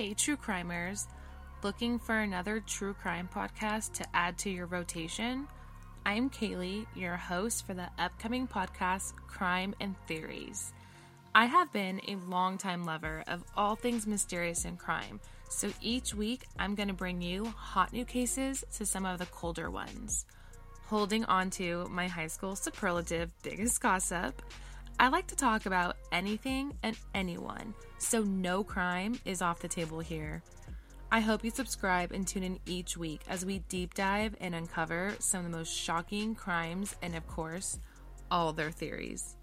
Hey, true crimers. Looking for another true crime podcast to add to your rotation? I'm Kayleigh, your host for the upcoming podcast Crime and Theories. I have been a longtime lover of all things mysterious and crime, so each week I'm going to bring you hot new cases to some of the colder ones. Holding on to my high school superlative biggest gossip, I like to talk about anything and anyone, so no crime is off the table here. I hope you subscribe and tune in each week as we deep dive and uncover some of the most shocking crimes and, of course, all their theories.